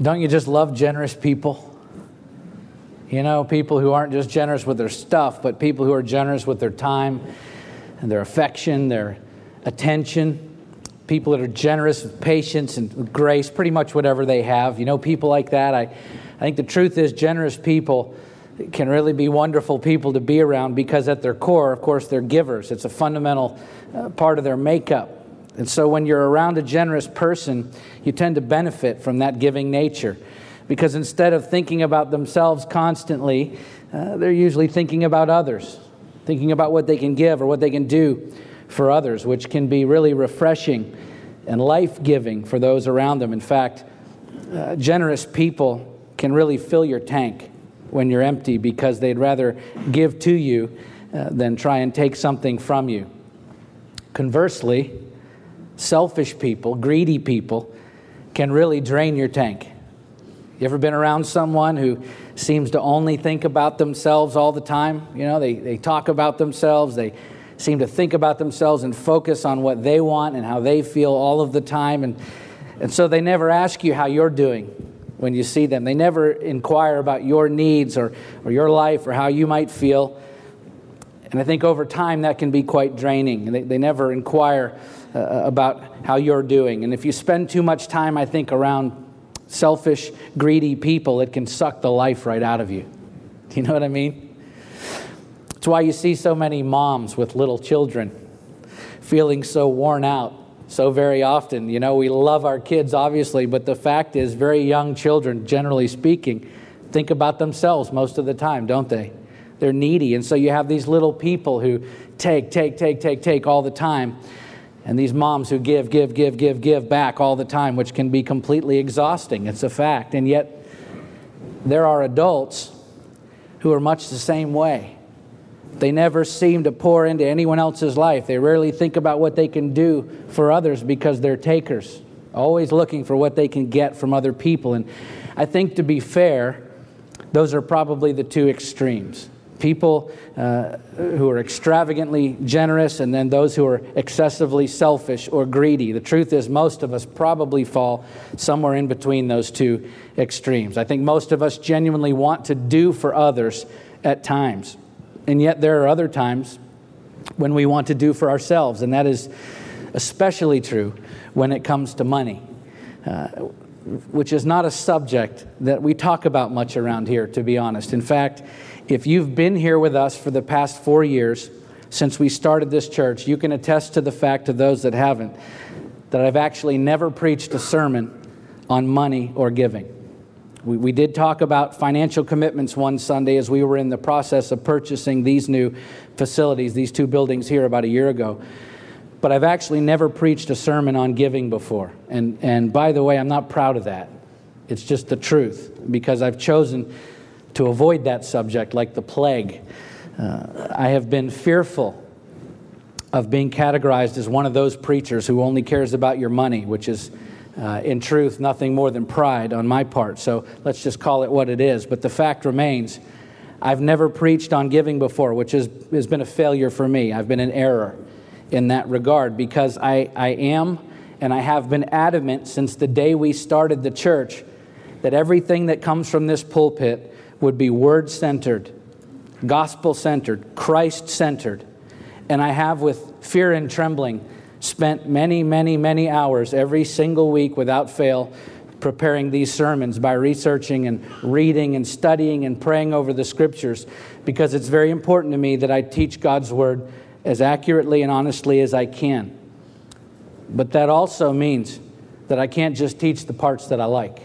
Don't you just love generous people? You know, people who aren't just generous with their stuff, but people who are generous with their time and their affection, their attention. People that are generous with patience and grace, pretty much whatever they have. You know, people like that. I, I think the truth is, generous people can really be wonderful people to be around because, at their core, of course, they're givers. It's a fundamental uh, part of their makeup. And so, when you're around a generous person, you tend to benefit from that giving nature because instead of thinking about themselves constantly, uh, they're usually thinking about others, thinking about what they can give or what they can do for others, which can be really refreshing and life giving for those around them. In fact, uh, generous people can really fill your tank when you're empty because they'd rather give to you uh, than try and take something from you. Conversely, selfish people, greedy people, can really drain your tank. You ever been around someone who seems to only think about themselves all the time? You know, they, they talk about themselves, they seem to think about themselves and focus on what they want and how they feel all of the time. And, and so they never ask you how you're doing when you see them. They never inquire about your needs or, or your life or how you might feel. And I think over time that can be quite draining. They, they never inquire uh, about how you're doing. And if you spend too much time, I think, around selfish, greedy people, it can suck the life right out of you. Do you know what I mean? It's why you see so many moms with little children feeling so worn out so very often. You know, we love our kids, obviously, but the fact is, very young children, generally speaking, think about themselves most of the time, don't they? They're needy. And so you have these little people who take, take, take, take, take all the time. And these moms who give, give, give, give, give back all the time, which can be completely exhausting. It's a fact. And yet, there are adults who are much the same way. They never seem to pour into anyone else's life. They rarely think about what they can do for others because they're takers, always looking for what they can get from other people. And I think, to be fair, those are probably the two extremes people uh, who are extravagantly generous and then those who are excessively selfish or greedy. The truth is, most of us probably fall somewhere in between those two extremes. I think most of us genuinely want to do for others at times. And yet, there are other times when we want to do for ourselves, and that is especially true when it comes to money. Uh, which is not a subject that we talk about much around here, to be honest. In fact, if you've been here with us for the past four years, since we started this church, you can attest to the fact to those that haven't that I've actually never preached a sermon on money or giving. We, we did talk about financial commitments one Sunday as we were in the process of purchasing these new facilities, these two buildings here about a year ago. But I've actually never preached a sermon on giving before. And, and by the way, I'm not proud of that. It's just the truth because I've chosen to avoid that subject like the plague. Uh, I have been fearful of being categorized as one of those preachers who only cares about your money, which is, uh, in truth, nothing more than pride on my part. So let's just call it what it is. But the fact remains, I've never preached on giving before, which has, has been a failure for me. I've been an error in that regard because I, I am and I have been adamant since the day we started the church that everything that comes from this pulpit would be word centered, gospel centered, Christ centered. And I have, with fear and trembling, spent many, many, many hours every single week without fail preparing these sermons by researching and reading and studying and praying over the scriptures because it's very important to me that I teach God's word as accurately and honestly as I can. But that also means that I can't just teach the parts that I like.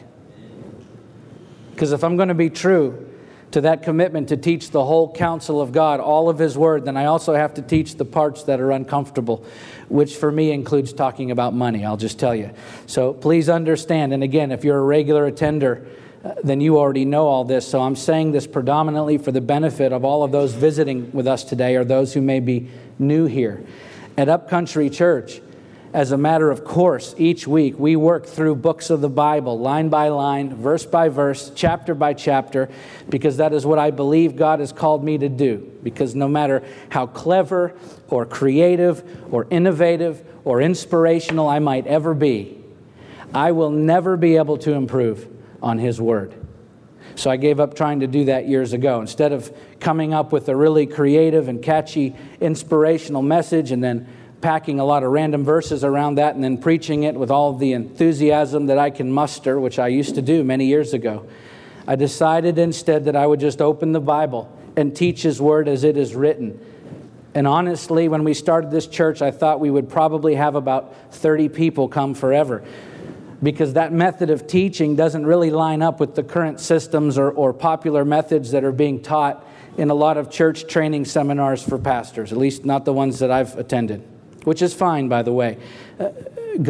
Because if I'm going to be true to that commitment to teach the whole counsel of God, all of His Word, then I also have to teach the parts that are uncomfortable, which for me includes talking about money, I'll just tell you. So please understand. And again, if you're a regular attender, uh, then you already know all this. So I'm saying this predominantly for the benefit of all of those visiting with us today or those who may be new here. At Upcountry Church, as a matter of course, each week we work through books of the Bible, line by line, verse by verse, chapter by chapter, because that is what I believe God has called me to do. Because no matter how clever or creative or innovative or inspirational I might ever be, I will never be able to improve on His Word. So I gave up trying to do that years ago. Instead of coming up with a really creative and catchy inspirational message and then packing a lot of random verses around that and then preaching it with all the enthusiasm that I can muster, which I used to do many years ago, I decided instead that I would just open the Bible and teach His Word as it is written. And honestly, when we started this church, I thought we would probably have about 30 people come forever. Because that method of teaching doesn't really line up with the current systems or, or popular methods that are being taught in a lot of church training seminars for pastors, at least not the ones that I've attended, which is fine, by the way. Uh,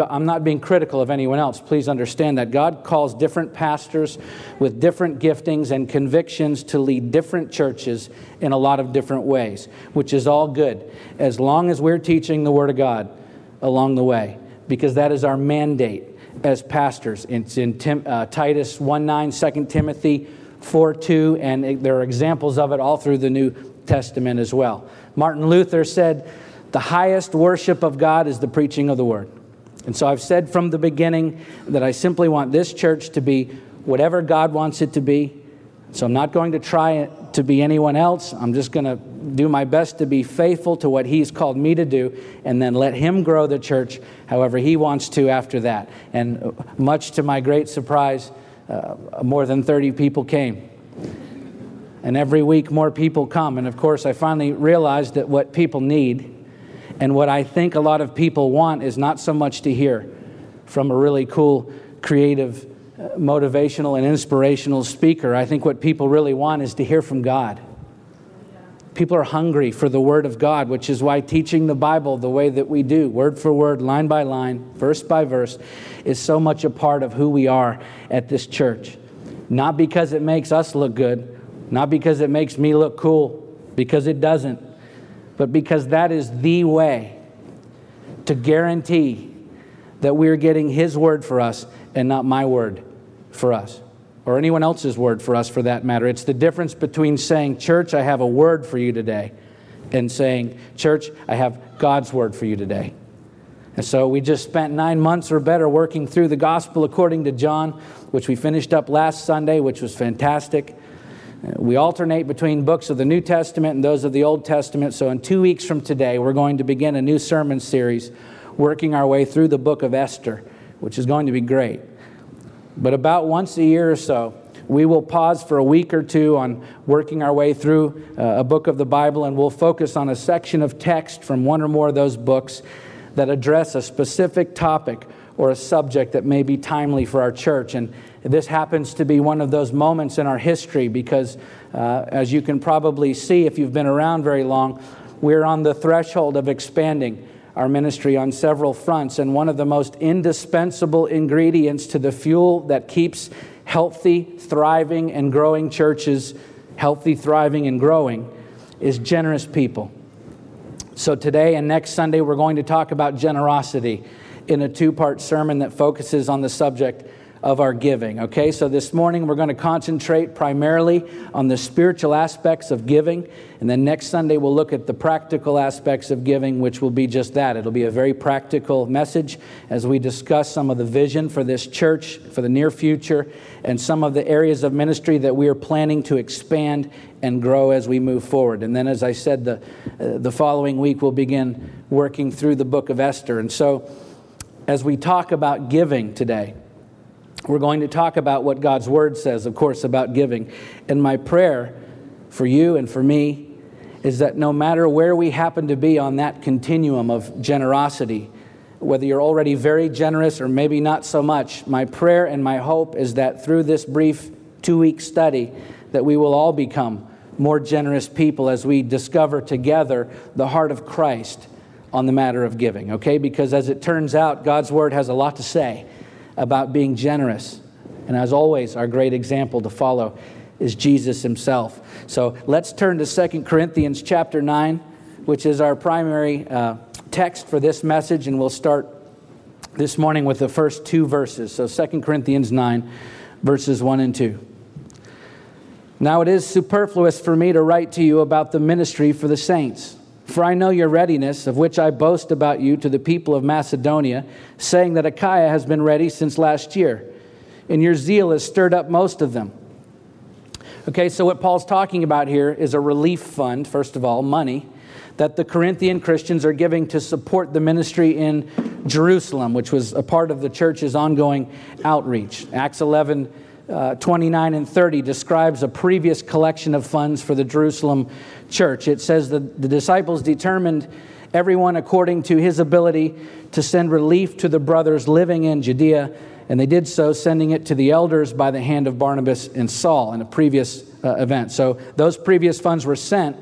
I'm not being critical of anyone else. Please understand that God calls different pastors with different giftings and convictions to lead different churches in a lot of different ways, which is all good, as long as we're teaching the Word of God along the way, because that is our mandate as pastors. It's in Tim, uh, Titus 1 9, 2 Timothy 4 2, and it, there are examples of it all through the New Testament as well. Martin Luther said, The highest worship of God is the preaching of the word. And so I've said from the beginning that I simply want this church to be whatever God wants it to be. So I'm not going to try to be anyone else. I'm just going to do my best to be faithful to what He's called me to do, and then let Him grow the church however He wants to after that. And much to my great surprise, uh, more than 30 people came. And every week, more people come. And of course, I finally realized that what people need and what I think a lot of people want is not so much to hear from a really cool, creative, uh, motivational, and inspirational speaker. I think what people really want is to hear from God. People are hungry for the Word of God, which is why teaching the Bible the way that we do, word for word, line by line, verse by verse, is so much a part of who we are at this church. Not because it makes us look good, not because it makes me look cool, because it doesn't but because that is the way to guarantee that we're getting His word for us and not my word for us, or anyone else's word for us for that matter. It's the difference between saying, Church, I have a word for you today, and saying, Church, I have God's word for you today. And so we just spent nine months or better working through the gospel according to John, which we finished up last Sunday, which was fantastic. We alternate between books of the New Testament and those of the Old Testament. So, in two weeks from today, we're going to begin a new sermon series working our way through the book of Esther, which is going to be great. But about once a year or so, we will pause for a week or two on working our way through uh, a book of the Bible, and we'll focus on a section of text from one or more of those books that address a specific topic or a subject that may be timely for our church. And this happens to be one of those moments in our history because, uh, as you can probably see if you've been around very long, we're on the threshold of expanding our ministry on several fronts. And one of the most indispensable ingredients to the fuel that keeps healthy, thriving, and growing churches healthy, thriving, and growing is generous people. So, today and next Sunday, we're going to talk about generosity in a two part sermon that focuses on the subject of our giving. Okay, so this morning we're going to concentrate primarily on the spiritual aspects of giving, and then next Sunday we'll look at the practical aspects of giving, which will be just that. It'll be a very practical message as we discuss some of the vision for this church for the near future and some of the areas of ministry that we are planning to expand and grow as we move forward. And then, as I said, the, uh, the following week we'll begin working through the book of Esther. And so, as we talk about giving today, we're going to talk about what God's Word says, of course, about giving. And my prayer for you and for me is that no matter where we happen to be on that continuum of generosity, whether you're already very generous or maybe not so much, my prayer and my hope is that through this brief two week study, that we will all become more generous people as we discover together the heart of Christ on the matter of giving, okay? Because as it turns out, God's Word has a lot to say about being generous. And as always, our great example to follow is Jesus himself. So let's turn to Second Corinthians chapter 9, which is our primary uh, text for this message, and we'll start this morning with the first two verses. So Second Corinthians 9, verses 1 and 2. Now it is superfluous for me to write to you about the ministry for the saints for I know your readiness, of which I boast about you to the people of Macedonia, saying that Achaia has been ready since last year. and your zeal has stirred up most of them. Okay, so what Paul's talking about here is a relief fund, first of all, money, that the Corinthian Christians are giving to support the ministry in Jerusalem, which was a part of the church's ongoing outreach. Acts 11 uh, 29 and 30 describes a previous collection of funds for the Jerusalem church. It says that the disciples determined everyone according to his ability to send relief to the brothers living in Judea, and they did so, sending it to the elders by the hand of Barnabas and Saul in a previous uh, event. So those previous funds were sent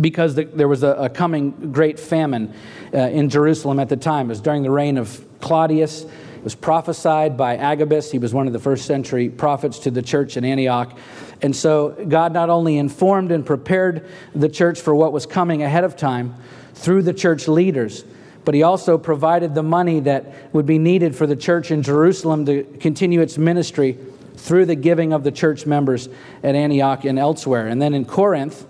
because the, there was a, a, coming great famine uh, in Jerusalem at the time. It was during the reign of Claudius. Was prophesied by Agabus. He was one of the first century prophets to the church in Antioch. And so God not only informed and prepared the church for what was coming ahead of time through the church leaders, but he also provided the money that would be needed for the church in Jerusalem to continue its ministry through the giving of the church members at Antioch and elsewhere. And then in Corinth,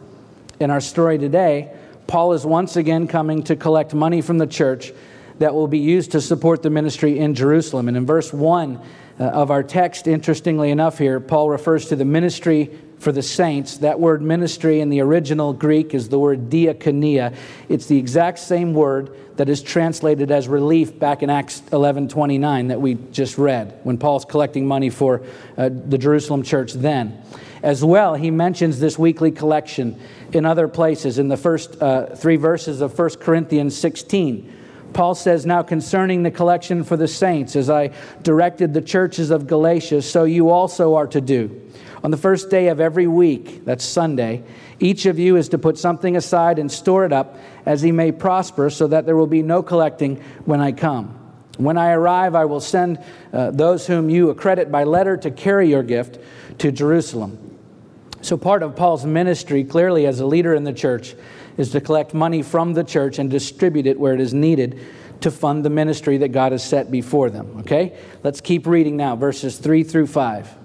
in our story today, Paul is once again coming to collect money from the church that will be used to support the ministry in Jerusalem. And in verse 1 uh, of our text, interestingly enough, here, Paul refers to the ministry for the saints. That word ministry in the original Greek is the word diakonia. It's the exact same word that is translated as relief back in Acts 11 29 that we just read when Paul's collecting money for uh, the Jerusalem church then. As well, he mentions this weekly collection in other places in the first uh, three verses of 1 Corinthians 16 Paul says, Now concerning the collection for the saints, as I directed the churches of Galatia, so you also are to do. On the first day of every week, that's Sunday, each of you is to put something aside and store it up as he may prosper, so that there will be no collecting when I come. When I arrive, I will send uh, those whom you accredit by letter to carry your gift to Jerusalem. So, part of Paul's ministry, clearly as a leader in the church, is to collect money from the church and distribute it where it is needed to fund the ministry that God has set before them. Okay? Let's keep reading now, verses 3 through 5.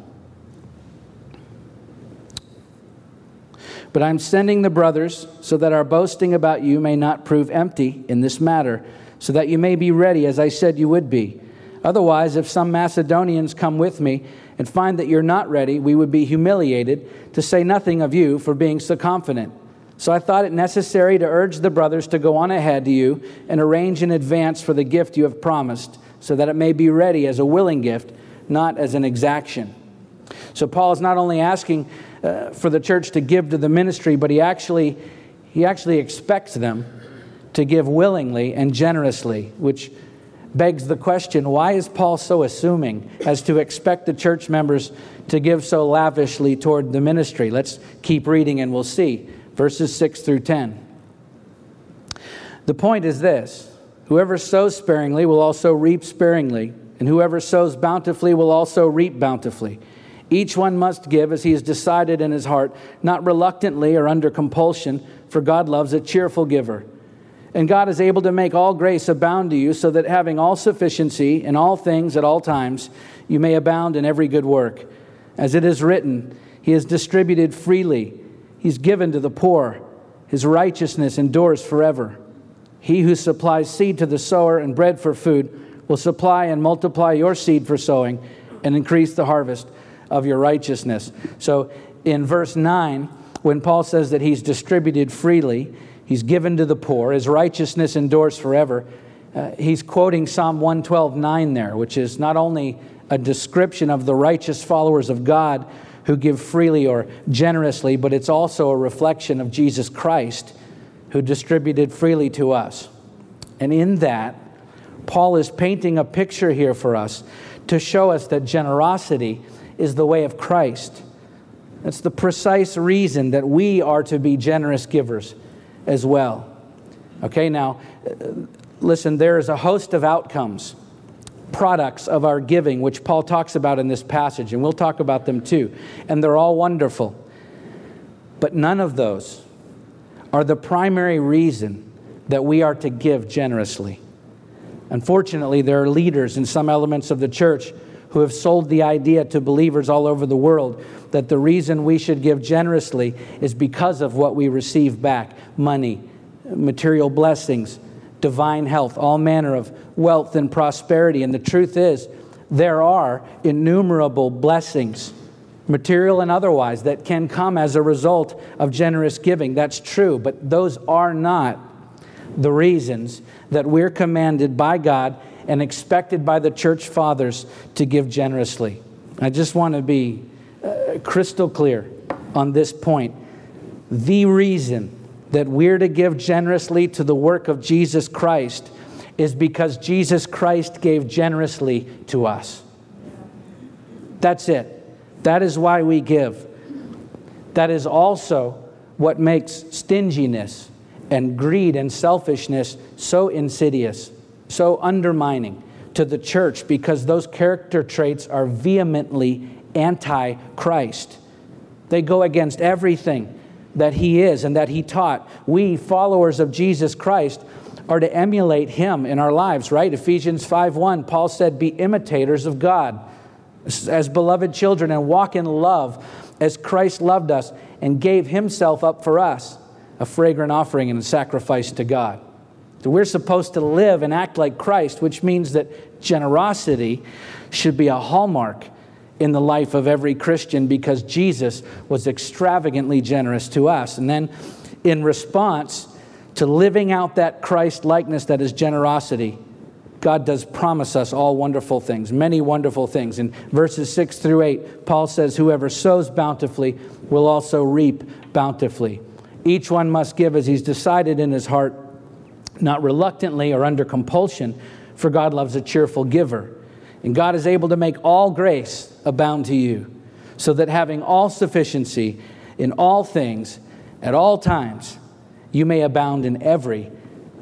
But I'm sending the brothers so that our boasting about you may not prove empty in this matter, so that you may be ready as I said you would be. Otherwise, if some Macedonians come with me and find that you're not ready, we would be humiliated, to say nothing of you for being so confident. So I thought it necessary to urge the brothers to go on ahead to you and arrange in advance for the gift you have promised, so that it may be ready as a willing gift, not as an exaction. So Paul is not only asking uh, for the church to give to the ministry, but he actually he actually expects them to give willingly and generously, which begs the question why is Paul so assuming as to expect the church members to give so lavishly toward the ministry? Let's keep reading and we'll see verses 6 through 10. The point is this whoever sows sparingly will also reap sparingly, and whoever sows bountifully will also reap bountifully. Each one must give as he has decided in his heart, not reluctantly or under compulsion, for God loves a cheerful giver. And God is able to make all grace abound to you, so that having all sufficiency in all things at all times, you may abound in every good work. As it is written, He has distributed freely. He's given to the poor. His righteousness endures forever. He who supplies seed to the sower and bread for food will supply and multiply your seed for sowing and increase the harvest of your righteousness. So in verse 9, when Paul says that he's distributed freely, he's given to the poor, his righteousness endures forever, uh, he's quoting Psalm 112 9 there, which is not only a description of the righteous followers of God who give freely or generously, but it's also a reflection of Jesus Christ who distributed freely to us. And in that, Paul is painting a picture here for us to show us that generosity is the way of Christ. That's the precise reason that we are to be generous givers as well. Okay, now, uh, listen, there is a host of outcomes products of our giving, which Paul talks about in this passage, and we'll talk about them too. And they're all wonderful. But none of those are the primary reason that we are to give generously. Unfortunately, there are leaders in some elements of the church who have sold the idea to believers all over the world that the reason we should give generously is because of what we receive back money, material blessings, divine health, all manner of wealth and prosperity. And the truth is, there are innumerable blessings, material and otherwise, that can come as a result of generous giving. That's true, but those are not the reasons that we're commanded by God and expected by the church fathers to give generously. I just want to be uh, crystal clear on this point. The reason that we're to give generously to the work of Jesus Christ is because Jesus Christ gave generously to us. That's it. That is why we give. That is also what makes stinginess and greed and selfishness so insidious, so undermining to the church because those character traits are vehemently anti Christ. They go against everything that he is and that he taught. We, followers of Jesus Christ, are to emulate him in our lives, right? Ephesians 5:1, Paul said, "Be imitators of God as beloved children and walk in love as Christ loved us and gave himself up for us, a fragrant offering and a sacrifice to God." So we're supposed to live and act like Christ, which means that generosity should be a hallmark in the life of every Christian because Jesus was extravagantly generous to us. And then in response to living out that Christ likeness that is generosity, God does promise us all wonderful things, many wonderful things. In verses 6 through 8, Paul says, Whoever sows bountifully will also reap bountifully. Each one must give as he's decided in his heart not reluctantly or under compulsion, for God loves a cheerful giver. And God is able to make all grace abound to you, so that having all sufficiency in all things at all times, you may abound in every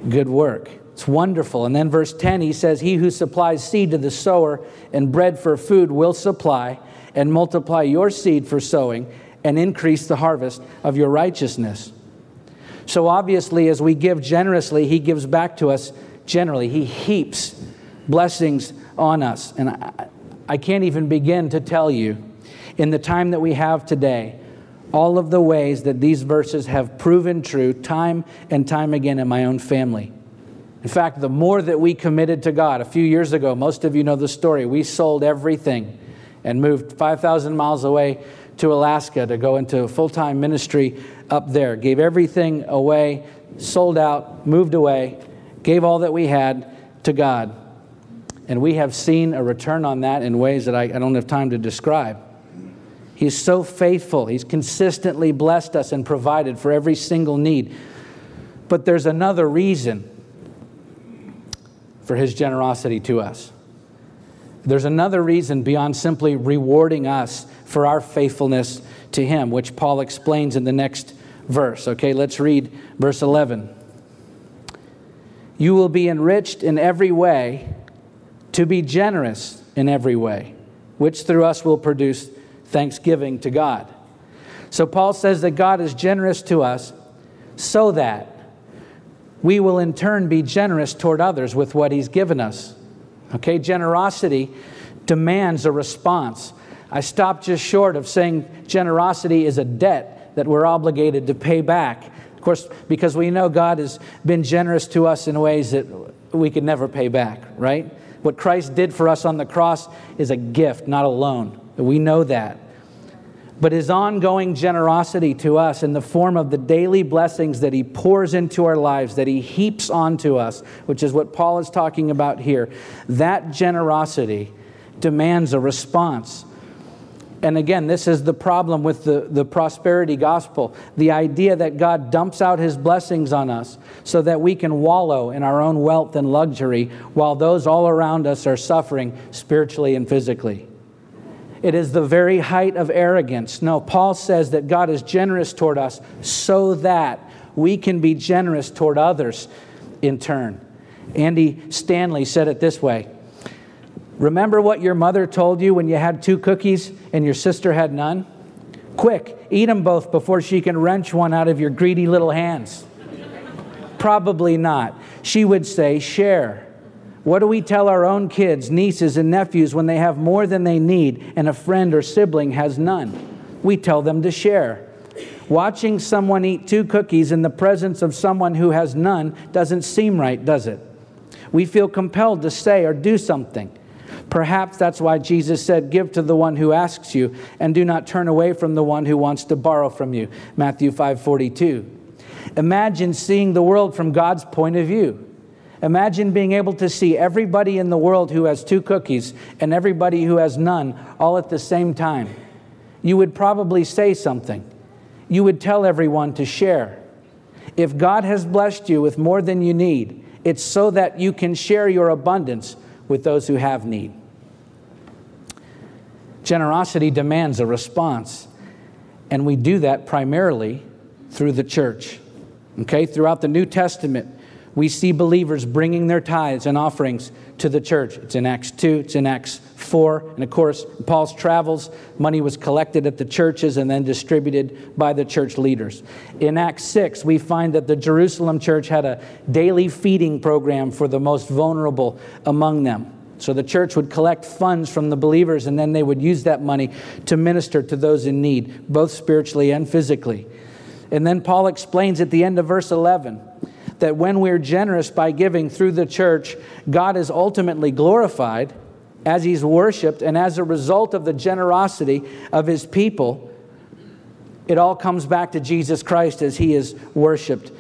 good work. It's wonderful. And then verse 10, he says, He who supplies seed to the sower and bread for food will supply and multiply your seed for sowing and increase the harvest of your righteousness. So obviously, as we give generously, He gives back to us generally. He heaps blessings on us. And I, I can't even begin to tell you, in the time that we have today, all of the ways that these verses have proven true time and time again in my own family. In fact, the more that we committed to God, a few years ago, most of you know the story, we sold everything and moved 5,000 miles away to Alaska to go into full time ministry up there. Gave everything away, sold out, moved away, gave all that we had to God. And we have seen a return on that in ways that I, I don't have time to describe. He's so faithful. He's consistently blessed us and provided for every single need. But there's another reason for his generosity to us. There's another reason beyond simply rewarding us for our faithfulness to Him, which Paul explains in the next verse. Okay, let's read verse 11. You will be enriched in every way to be generous in every way, which through us will produce thanksgiving to God. So Paul says that God is generous to us so that we will in turn be generous toward others with what He's given us. Okay, generosity demands a response. I stopped just short of saying generosity is a debt that we're obligated to pay back. Of course, because we know God has been generous to us in ways that we could never pay back, right? What Christ did for us on the cross is a gift, not a loan. We know that. But his ongoing generosity to us in the form of the daily blessings that he pours into our lives, that he heaps onto us, which is what Paul is talking about here, that generosity demands a response. And again, this is the problem with the, the prosperity gospel the idea that God dumps out his blessings on us so that we can wallow in our own wealth and luxury while those all around us are suffering spiritually and physically. It is the very height of arrogance. No, Paul says that God is generous toward us so that we can be generous toward others in turn. Andy Stanley said it this way Remember what your mother told you when you had two cookies and your sister had none? Quick, eat them both before she can wrench one out of your greedy little hands. Probably not. She would say, share. What do we tell our own kids, nieces, and nephews when they have more than they need and a friend or sibling has none? We tell them to share. Watching someone eat two cookies in the presence of someone who has none doesn't seem right, does it? We feel compelled to say or do something. Perhaps that's why Jesus said, Give to the one who asks you, and do not turn away from the one who wants to borrow from you. Matthew 5 42. Imagine seeing the world from God's point of view. Imagine being able to see everybody in the world who has two cookies and everybody who has none all at the same time. You would probably say something. You would tell everyone to share. If God has blessed you with more than you need, it's so that you can share your abundance with those who have need. Generosity demands a response, and we do that primarily through the church. Okay, throughout the New Testament, we see believers bringing their tithes and offerings to the church. It's in Acts 2, it's in Acts 4. And of course, Paul's travels, money was collected at the churches and then distributed by the church leaders. In Acts 6, we find that the Jerusalem church had a daily feeding program for the most vulnerable among them. So the church would collect funds from the believers and then they would use that money to minister to those in need, both spiritually and physically. And then Paul explains at the end of verse 11 that when we're generous by giving through the church, God is ultimately glorified as he's worshiped, and as a result of the generosity of his people, it all comes back to Jesus Christ as he is worshiped,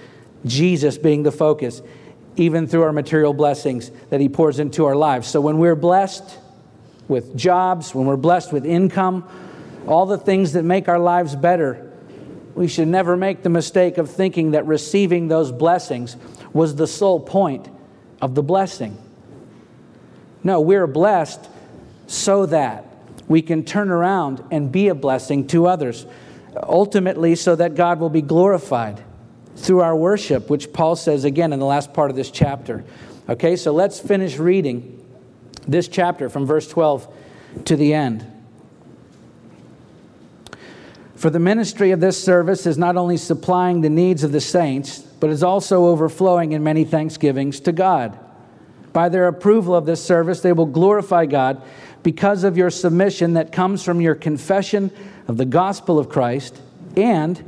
Jesus being the focus, even through our material blessings that he pours into our lives. So when we're blessed with jobs, when we're blessed with income, all the things that make our lives better, we should never make the mistake of thinking that receiving those blessings was the sole point of the blessing. No, we're blessed so that we can turn around and be a blessing to others. Ultimately, so that God will be glorified through our worship, which Paul says again in the last part of this chapter. Okay, so let's finish reading this chapter from verse 12 to the end. For the ministry of this service is not only supplying the needs of the saints, but is also overflowing in many thanksgivings to God. By their approval of this service, they will glorify God because of your submission that comes from your confession of the gospel of Christ and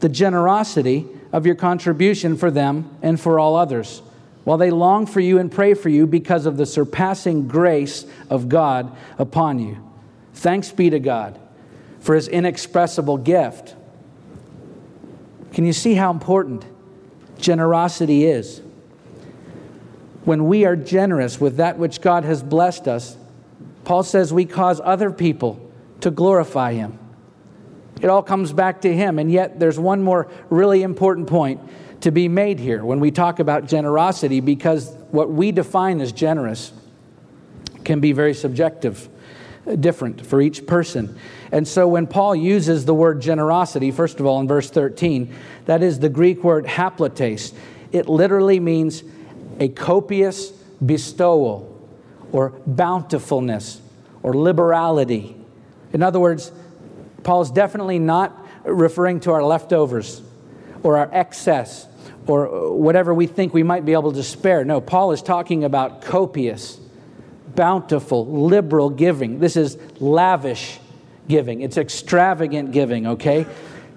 the generosity of your contribution for them and for all others, while they long for you and pray for you because of the surpassing grace of God upon you. Thanks be to God for his inexpressible gift. Can you see how important generosity is? When we are generous with that which God has blessed us, Paul says we cause other people to glorify him. It all comes back to him. And yet, there's one more really important point to be made here when we talk about generosity, because what we define as generous can be very subjective different for each person. And so when Paul uses the word generosity, first of all, in verse 13, that is the Greek word haplotes. It literally means a copious bestowal or bountifulness or liberality. In other words, Paul is definitely not referring to our leftovers or our excess or whatever we think we might be able to spare. No, Paul is talking about copious bountiful, liberal giving. This is lavish giving, it's extravagant giving, okay?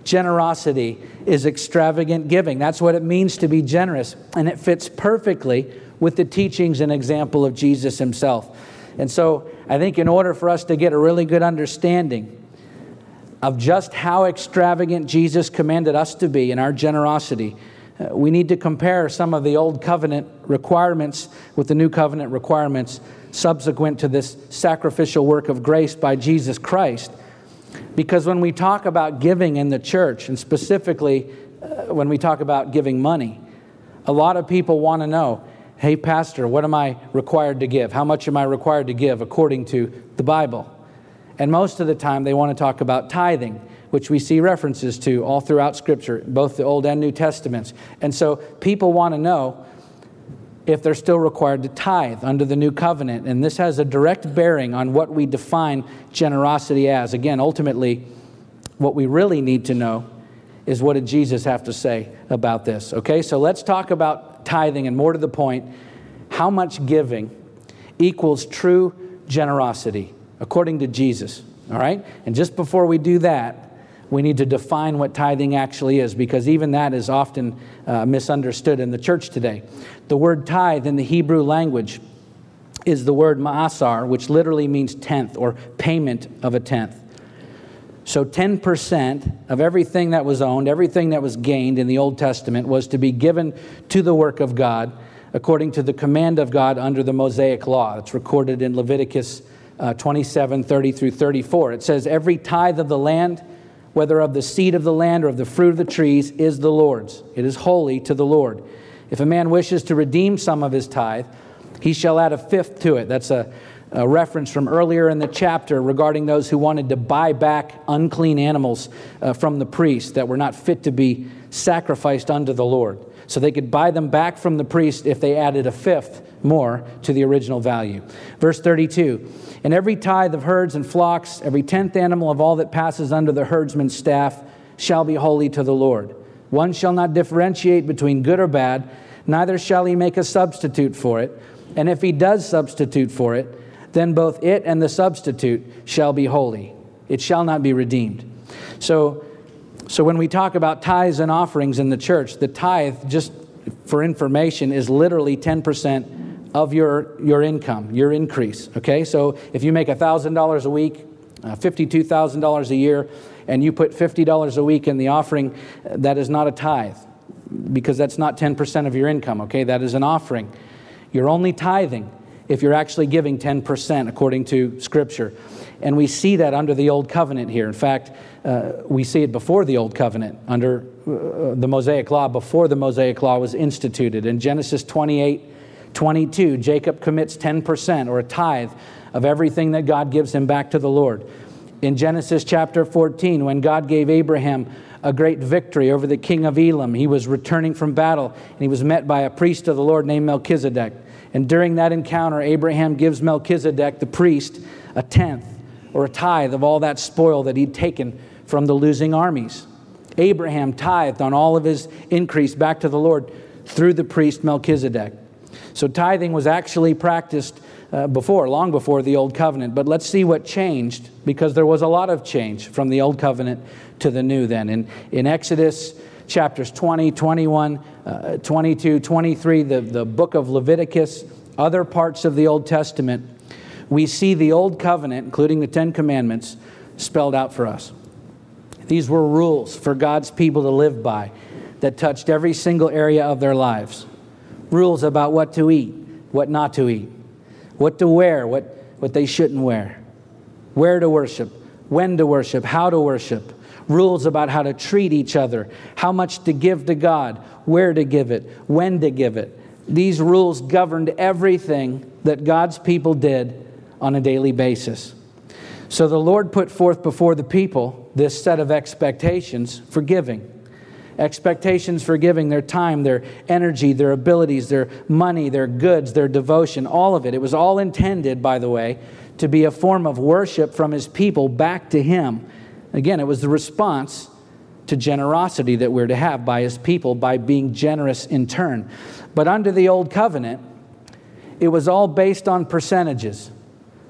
Generosity is extravagant giving. That's what it means to be generous. And it fits perfectly with the teachings and example of Jesus himself. And so I think in order for us to get a really good understanding of just how extravagant Jesus commanded us to be in our generosity, uh, we need to compare some of the old covenant requirements with the new covenant requirements subsequent to this sacrificial work of grace by Jesus Christ. Because when we talk about giving in the church, and specifically uh, when we talk about giving money, a lot of people want to know hey, Pastor, what am I required to give? How much am I required to give according to the Bible? And most of the time, they want to talk about tithing, which we see references to all throughout Scripture, both the Old and New Testaments. And so people want to know if they're still required to tithe under the new covenant. And this has a direct bearing on what we define generosity as. Again, ultimately, what we really need to know is what did Jesus have to say about this? Okay, so let's talk about tithing and more to the point, how much giving equals true generosity according to Jesus. All right? And just before we do that, we need to define what tithing actually is because even that is often uh, misunderstood in the church today. The word tithe in the Hebrew language is the word ma'asar, which literally means tenth or payment of a tenth. So 10% of everything that was owned, everything that was gained in the Old Testament was to be given to the work of God according to the command of God under the Mosaic law. It's recorded in Leviticus uh, 27 30 through 34. It says, Every tithe of the land, whether of the seed of the land or of the fruit of the trees, is the Lord's. It is holy to the Lord. If a man wishes to redeem some of his tithe, he shall add a fifth to it. That's a, a, reference from earlier in the chapter regarding those who wanted to buy back unclean animals uh, from the priest that were not fit to be sacrificed unto the Lord. So they could buy them back from the priest if they added a fifth more to the original value. Verse 32 And every tithe of herds and flocks, every tenth animal of all that passes under the herdsman's staff, shall be holy to the Lord. One shall not differentiate between good or bad, neither shall he make a substitute for it and if he does substitute for it, then both it and the substitute shall be holy. It shall not be redeemed. So, so when we talk about tithes and offerings in the church, the tithe, just for information, is literally 10% of your, your income, your increase. Okay? So if you make $1,000 a week, uh, $52,000 a year, and you put $50 a week in the offering, that is not a tithe because that's not 10% of your income. Okay? That is an offering. You're only tithing if you're actually giving 10% according to Scripture. And we see that under the Old Covenant here. In fact, uh, we see it before the Old Covenant, under uh, the Mosaic Law, before the Mosaic Law was instituted. In Genesis 28 22, Jacob commits 10% or a tithe of everything that God gives him back to the Lord. In Genesis chapter 14, when God gave Abraham a great victory over the king of Elam. He was returning from battle, and he was met by a priest of the Lord named Melchizedek. And during that encounter, Abraham gives Melchizedek, the priest, a tenth or a tithe of all that spoil that he'd taken from the losing armies. Abraham tithed on all of his increase back to the Lord through the priest Melchizedek. So tithing was actually practiced uh, before, long before the Old Covenant. But let's see what changed, because there was a lot of change from the Old Covenant to the new then. In, in Exodus chapters 20, 21, uh, 22, 23, the, the book of Leviticus, other parts of the Old Testament, we see the Old Covenant, including the Ten Commandments, spelled out for us. These were rules for God's people to live by that touched every single area of their lives. Rules about what to eat, what not to eat, what to wear, what, what they shouldn't wear, where to worship, when to worship, how to worship, rules about how to treat each other, how much to give to God, where to give it, when to give it. These rules governed everything that God's people did on a daily basis. So the Lord put forth before the people this set of expectations for giving. Expectations for giving their time, their energy, their abilities, their money, their goods, their devotion, all of it. It was all intended, by the way, to be a form of worship from his people back to him Again, it was the response to generosity that we're to have by his people by being generous in turn. But under the old covenant, it was all based on percentages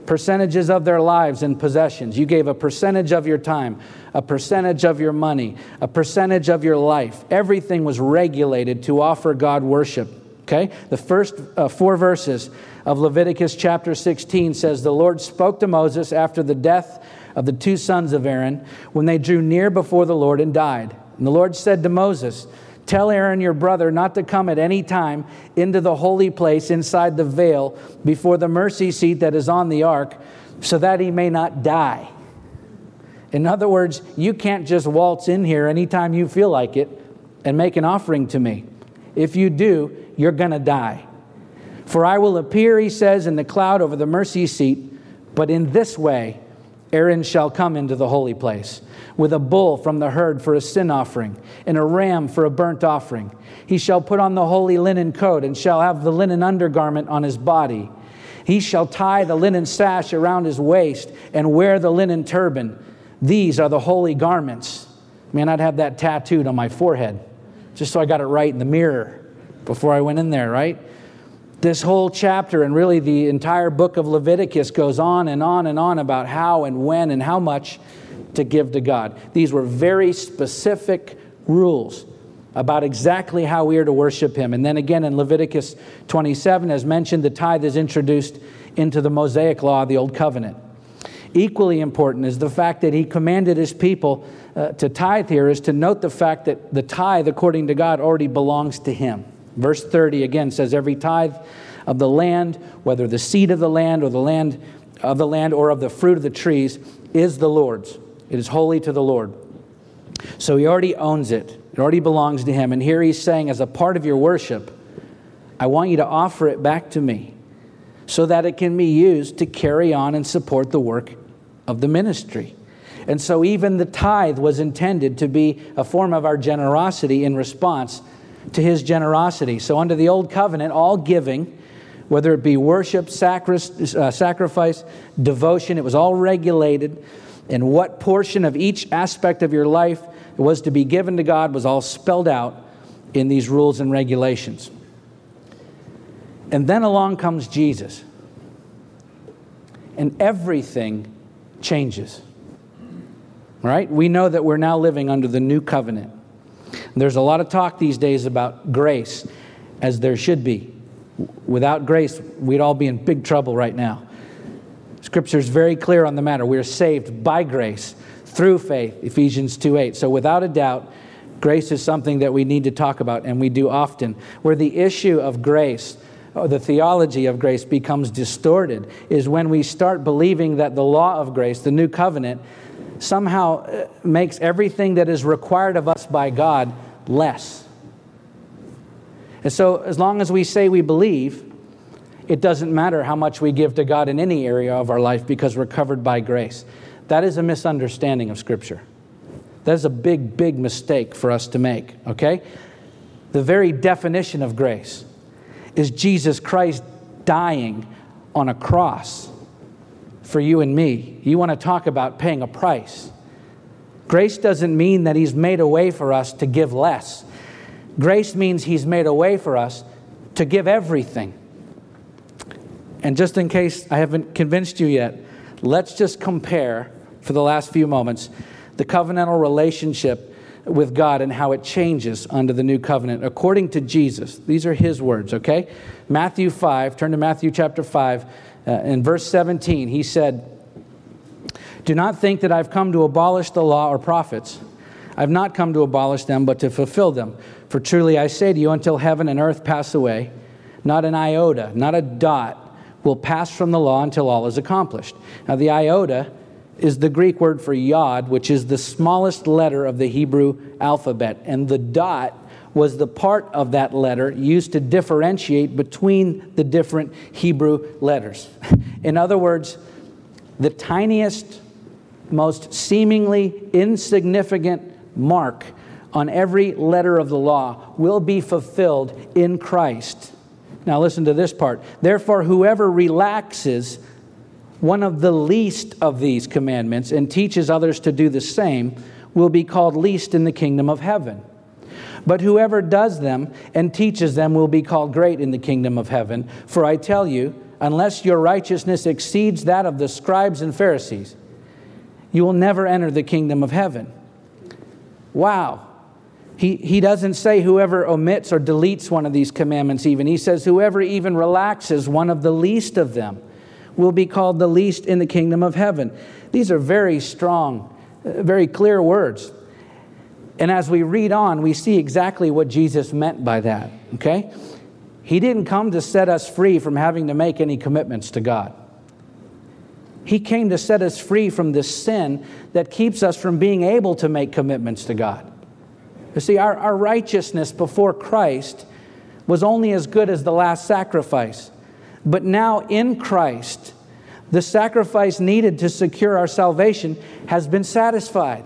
percentages of their lives and possessions. You gave a percentage of your time, a percentage of your money, a percentage of your life. Everything was regulated to offer God worship. Okay? The first uh, four verses of Leviticus chapter 16 says, The Lord spoke to Moses after the death of the two sons of Aaron when they drew near before the Lord and died. And the Lord said to Moses, Tell Aaron your brother not to come at any time into the holy place inside the veil before the mercy seat that is on the ark, so that he may not die. In other words, you can't just waltz in here anytime you feel like it and make an offering to me. If you do, you're going to die. For I will appear, he says, in the cloud over the mercy seat, but in this way Aaron shall come into the holy place with a bull from the herd for a sin offering and a ram for a burnt offering. He shall put on the holy linen coat and shall have the linen undergarment on his body. He shall tie the linen sash around his waist and wear the linen turban. These are the holy garments. Man, I'd have that tattooed on my forehead just so I got it right in the mirror before I went in there, right? This whole chapter and really the entire book of Leviticus goes on and on and on about how and when and how much to give to God. These were very specific rules about exactly how we are to worship Him. And then again in Leviticus 27, as mentioned, the tithe is introduced into the Mosaic law the Old Covenant. Equally important is the fact that he commanded his people uh, to tithe here, is to note the fact that the tithe, according to God, already belongs to him. Verse 30 again says, Every tithe of the land, whether the seed of the land or the land of the land or of the fruit of the trees, is the Lord's. It is holy to the Lord. So he already owns it, it already belongs to him. And here he's saying, as a part of your worship, I want you to offer it back to me so that it can be used to carry on and support the work of the ministry. And so, even the tithe was intended to be a form of our generosity in response to his generosity. So, under the old covenant, all giving, whether it be worship, uh, sacrifice, devotion, it was all regulated. And what portion of each aspect of your life was to be given to God was all spelled out in these rules and regulations. And then along comes Jesus. And everything changes. Right? We know that we're now living under the new covenant. There's a lot of talk these days about grace, as there should be. Without grace, we'd all be in big trouble right now. Scripture is very clear on the matter. We are saved by grace through faith, Ephesians 2 8. So, without a doubt, grace is something that we need to talk about, and we do often. Where the issue of grace, or the theology of grace, becomes distorted is when we start believing that the law of grace, the new covenant, somehow uh, makes everything that is required of us by God less. And so, as long as we say we believe, it doesn't matter how much we give to God in any area of our life because we're covered by grace. That is a misunderstanding of Scripture. That is a big, big mistake for us to make, okay? The very definition of grace is Jesus Christ dying on a cross for you and me. You want to talk about paying a price. Grace doesn't mean that He's made a way for us to give less. Grace means He's made a way for us to give everything. And just in case I haven't convinced you yet, let's just compare for the last few moments the covenantal relationship with God and how it changes under the new covenant according to Jesus. These are his words, okay? Matthew 5, turn to Matthew chapter 5 uh, in verse 17, he said, Do not think that I've come to abolish the law or prophets. I've not come to abolish them, but to fulfill them. For truly I say to you, until heaven and earth pass away, not an iota, not a dot will pass from the law until all is accomplished. Now, the iota is the Greek word for yod, which is the smallest letter of the Hebrew alphabet. And the dot was the part of that letter used to differentiate between the different Hebrew letters. In other words, the tiniest, most seemingly insignificant mark on every letter of the law will be fulfilled in Christ. Now, listen to this part. Therefore, whoever relaxes one of the least of these commandments and teaches others to do the same will be called least in the kingdom of heaven. But whoever does them and teaches them will be called great in the kingdom of heaven. For I tell you, unless your righteousness exceeds that of the scribes and Pharisees, you will never enter the kingdom of heaven. Wow. He, he doesn't say whoever omits or deletes one of these commandments, even. He says whoever even relaxes one of the least of them will be called the least in the kingdom of heaven. These are very strong, uh, very clear words. And as we read on, we see exactly what Jesus meant by that, okay? He didn't come to set us free from having to make any commitments to God. He came to set us free from this sin that keeps us from being able to make commitments to God. You see, our, our righteousness before Christ was only as good as the last sacrifice. But now in Christ, the sacrifice needed to secure our salvation has been satisfied.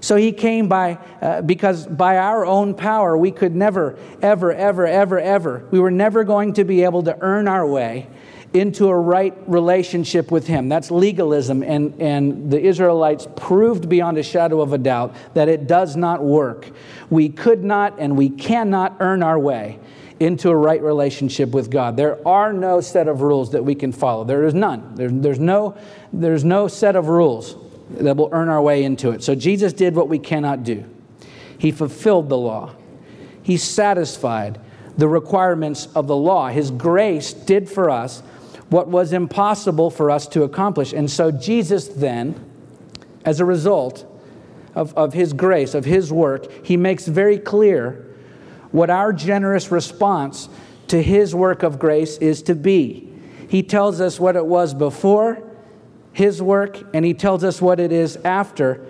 So he came by, uh, because by our own power, we could never, ever, ever, ever, ever, we were never going to be able to earn our way into a right relationship with him. That's legalism. And, and the Israelites proved beyond a shadow of a doubt that it does not work. We could not and we cannot earn our way into a right relationship with God. There are no set of rules that we can follow. There is none. There, there's, no, there's no set of rules that will earn our way into it. So Jesus did what we cannot do. He fulfilled the law. He satisfied the requirements of the law. His grace did for us what was impossible for us to accomplish. And so, Jesus then, as a result of, of his grace, of his work, he makes very clear what our generous response to his work of grace is to be. He tells us what it was before his work, and he tells us what it is after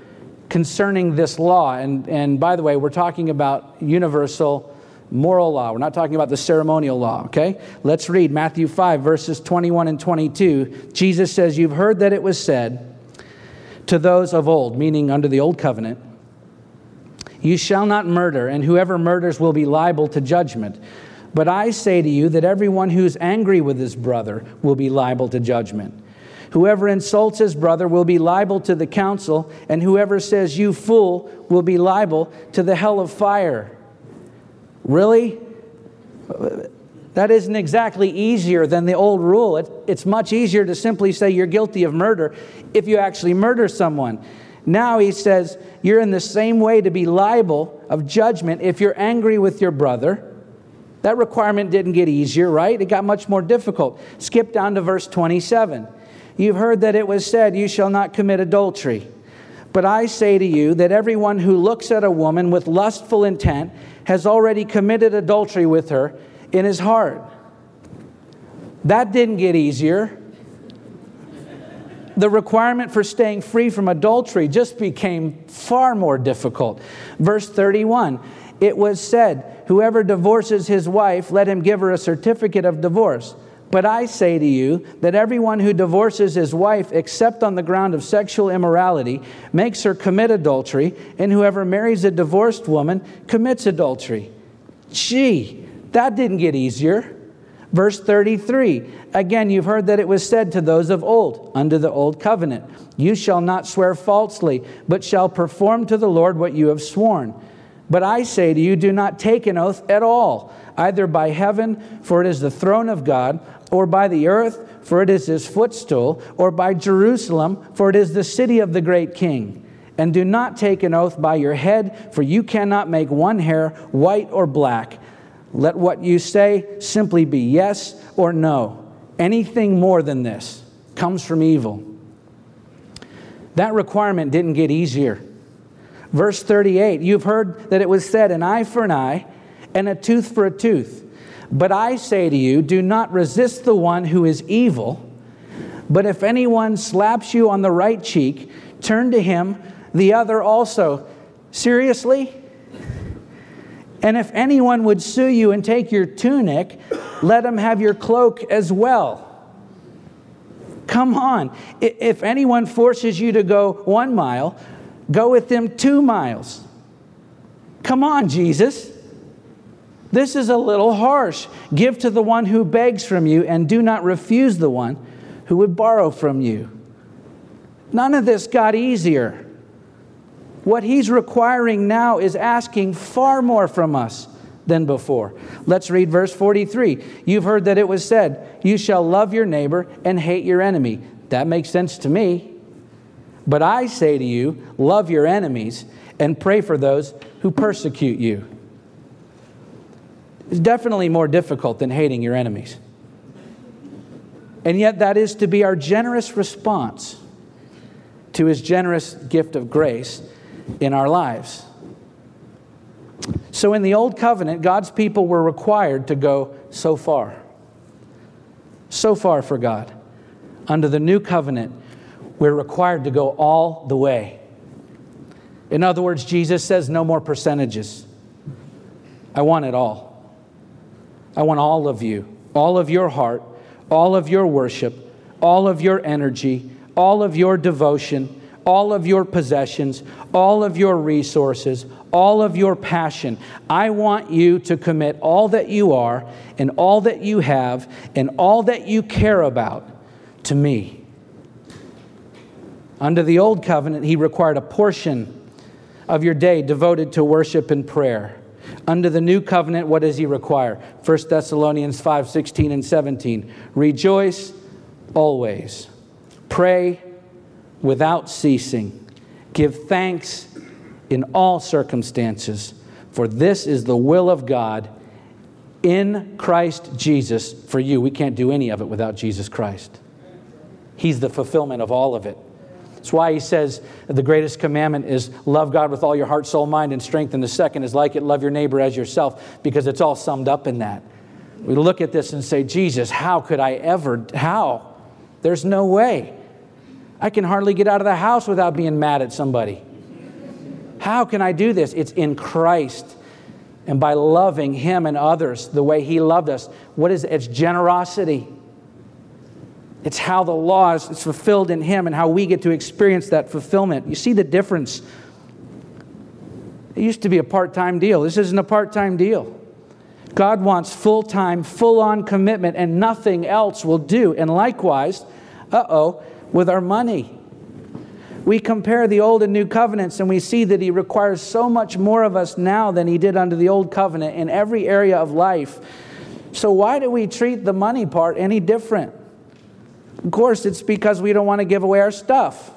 concerning this law. And, and by the way, we're talking about universal moral law. We're not talking about the ceremonial law, okay? Let's read Matthew 5, verses 21 and 22. Jesus says, You've heard that it was said to those of old, meaning under the old covenant, You shall not murder, and whoever murders will be liable to judgment. But I say to you that everyone who's angry with his brother will be liable to judgment. Whoever insults his brother will be liable to the council, and whoever says, You fool, will be liable to the hell of fire. Really? That isn't exactly easier than the old rule. It, it's much easier to simply say you're guilty of murder if you actually murder someone. Now he says you're in the same way to be liable of judgment if you're angry with your brother. That requirement didn't get easier, right? It got much more difficult. Skip down to verse 27. You've heard that it was said, You shall not commit adultery. But I say to you that everyone who looks at a woman with lustful intent has already committed adultery with her in his heart. That didn't get easier. The requirement for staying free from adultery just became far more difficult. Verse 31 it was said, Whoever divorces his wife, let him give her a certificate of divorce. But I say to you that everyone who divorces his wife except on the ground of sexual immorality makes her commit adultery, and whoever marries a divorced woman commits adultery. Gee, that didn't get easier. Verse 33 Again, you've heard that it was said to those of old, under the old covenant, You shall not swear falsely, but shall perform to the Lord what you have sworn. But I say to you, do not take an oath at all, either by heaven, for it is the throne of God or by the earth, for it is his footstool, or by Jerusalem, for it is the city of the great king. And do not take an oath by your head, for you cannot make one hair white or black. Let what you say simply be yes or no. Anything more than this comes from evil. That requirement didn't get easier. Verse 38 You've heard that it was said, an eye for an eye and a tooth for a tooth. But I say to you, do not resist the one who is evil. But if anyone slaps you on the right cheek, turn to him the other also. Seriously? And if anyone would sue you and take your tunic, let him have your cloak as well. Come on. If anyone forces you to go one mile, go with them two miles. Come on, Jesus. This is a little harsh. Give to the one who begs from you, and do not refuse the one who would borrow from you. None of this got easier. What he's requiring now is asking far more from us than before. Let's read verse 43. You've heard that it was said, You shall love your neighbor and hate your enemy. That makes sense to me. But I say to you, love your enemies and pray for those who persecute you It's definitely more difficult than hating your enemies. And yet, that is to be our generous response to his generous gift of grace in our lives. So, in the Old Covenant, God's people were required to go so far. So far for God. Under the New Covenant, we're required to go all the way. In other words, Jesus says, no more percentages. I want it all. I want all of you, all of your heart, all of your worship, all of your energy, all of your devotion, all of your possessions, all of your resources, all of your passion. I want you to commit all that you are and all that you have and all that you care about to me. Under the old covenant, he required a portion of your day devoted to worship and prayer. Under the new covenant, what does he require? 1 Thessalonians 5 16 and 17. Rejoice always, pray without ceasing, give thanks in all circumstances, for this is the will of God in Christ Jesus for you. We can't do any of it without Jesus Christ. He's the fulfillment of all of it. That's why he says the greatest commandment is love God with all your heart, soul, mind, and strength. And the second is like it, love your neighbor as yourself, because it's all summed up in that. We look at this and say, Jesus, how could I ever? How? There's no way. I can hardly get out of the house without being mad at somebody. How can I do this? It's in Christ. And by loving Him and others the way He loved us. What is it? It's generosity. It's how the law is fulfilled in Him and how we get to experience that fulfillment. You see the difference. It used to be a part time deal. This isn't a part time deal. God wants full time, full on commitment, and nothing else will do. And likewise, uh oh, with our money. We compare the old and new covenants and we see that He requires so much more of us now than He did under the old covenant in every area of life. So, why do we treat the money part any different? Of course, it's because we don't want to give away our stuff.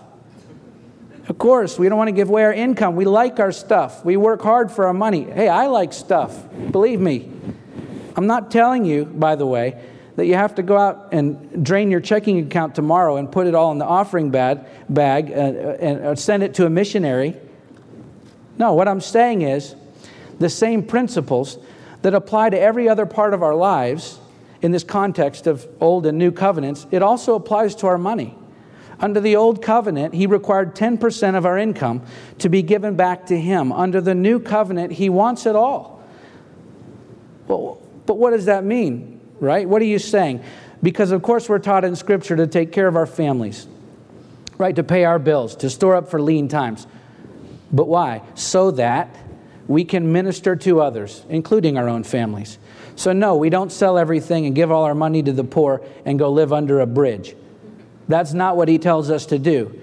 Of course, we don't want to give away our income. We like our stuff. We work hard for our money. Hey, I like stuff. Believe me. I'm not telling you, by the way, that you have to go out and drain your checking account tomorrow and put it all in the offering bag, bag uh, and uh, send it to a missionary. No, what I'm saying is the same principles that apply to every other part of our lives in this context of old and new covenants, it also applies to our money. Under the old covenant, he required 10% of our income to be given back to him. Under the new covenant, he wants it all. Well, but what does that mean, right? What are you saying? Because, of course, we're taught in Scripture to take care of our families, right? To pay our bills, to store up for lean times. But why? So that we can minister to others, including our own families. So, no, we don't sell everything and give all our money to the poor and go live under a bridge. That's not what he tells us to do.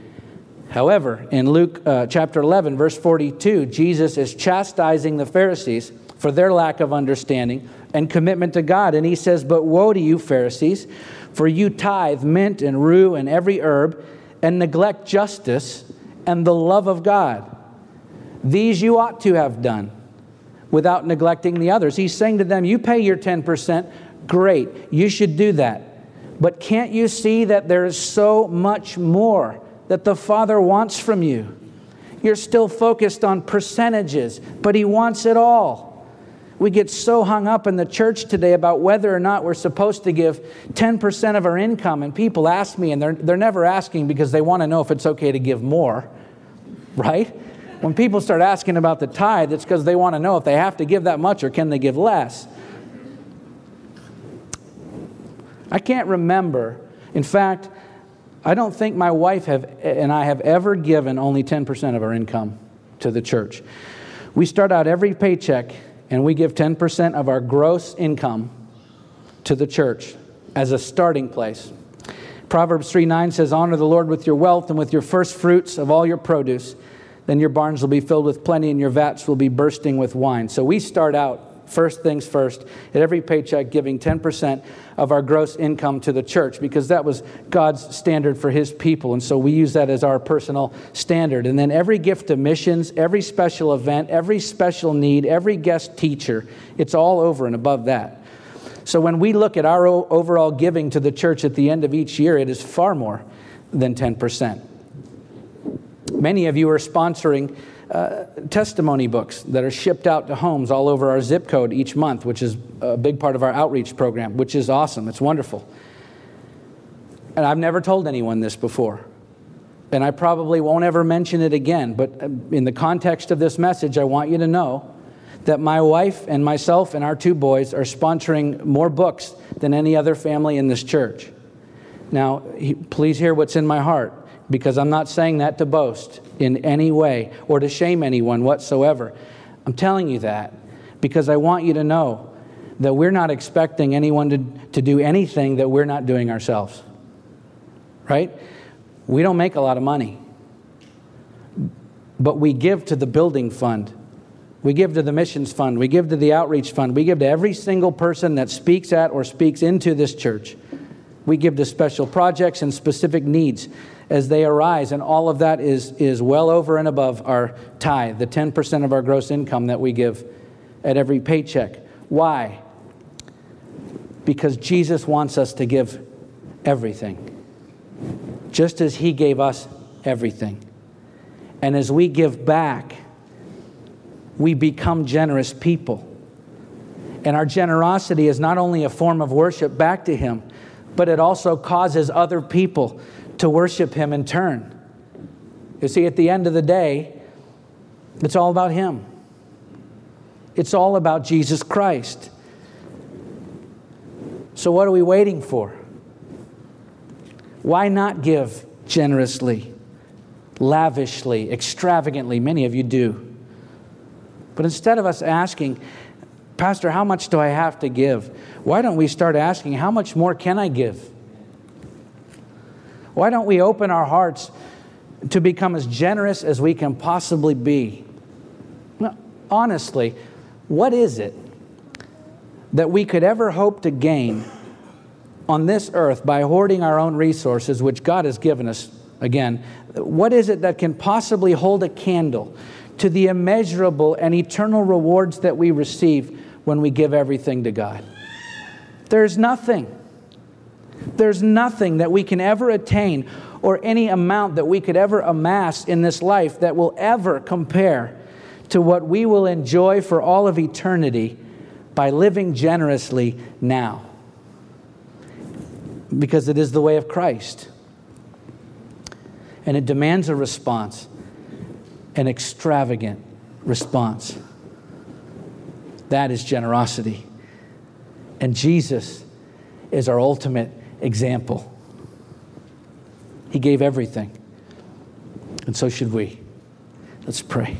However, in Luke uh, chapter 11, verse 42, Jesus is chastising the Pharisees for their lack of understanding and commitment to God. And he says, But woe to you, Pharisees, for you tithe mint and rue and every herb and neglect justice and the love of God. These you ought to have done without neglecting the others. He's saying to them, You pay your 10%, great, you should do that. But can't you see that there is so much more that the Father wants from you? You're still focused on percentages, but He wants it all. We get so hung up in the church today about whether or not we're supposed to give 10% of our income. And people ask me, and they're, they're never asking because they want to know if it's okay to give more, right? When people start asking about the tithe, it's because they want to know if they have to give that much or can they give less. I can't remember. In fact, I don't think my wife have, and I have ever given only 10% of our income to the church. We start out every paycheck and we give 10% of our gross income to the church as a starting place. Proverbs 3 9 says, Honor the Lord with your wealth and with your first fruits of all your produce. Then your barns will be filled with plenty and your vats will be bursting with wine. So we start out first things first, at every paycheck, giving 10% of our gross income to the church because that was God's standard for His people. And so we use that as our personal standard. And then every gift to missions, every special event, every special need, every guest teacher, it's all over and above that. So when we look at our overall giving to the church at the end of each year, it is far more than 10%. Many of you are sponsoring uh, testimony books that are shipped out to homes all over our zip code each month, which is a big part of our outreach program, which is awesome. It's wonderful. And I've never told anyone this before. And I probably won't ever mention it again. But uh, in the context of this message, I want you to know that my wife and myself and our two boys are sponsoring more books than any other family in this church. Now, please hear what's in my heart because I'm not saying that to boast in any way or to shame anyone whatsoever. I'm telling you that because I want you to know that we're not expecting anyone to, to do anything that we're not doing ourselves. Right? We don't make a lot of money, but we give to the building fund. We give to the missions fund. We give to the outreach fund. We give to every single person that speaks at or speaks into this church. We give to special projects and specific needs as they arise. And all of that is, is well over and above our tithe, the 10% of our gross income that we give at every paycheck. Why? because Jesus wants us to give everything, just as He gave us everything. And as we give back, we become generous people. And our generosity is not only a form of worship back to Him, but it also causes other people to worship Him in turn. You see, at the end of the day, it's all about Him. It's all about Jesus Christ. So, what are we waiting for? Why not give generously, lavishly, extravagantly? Many of you do. But instead of us asking, Pastor, how much do I have to give? Why don't we start asking, how much more can I give? Why don't we open our hearts to become as generous as we can possibly be? honestly, what is it that we could ever hope to gain on this earth by hoarding our own resources, which God has given us? Again, what is it that can possibly hold a candle to the immeasurable and eternal rewards that we receive when we give everything to God? There's nothing. There's nothing that we can ever attain or any amount that we could ever amass in this life that will ever compare to what we will enjoy for all of eternity by living generously now. Because it is the way of Christ. And it demands a response, an extravagant response. That is generosity. And Jesus is our ultimate example. He gave everything. And so should we. Let's pray.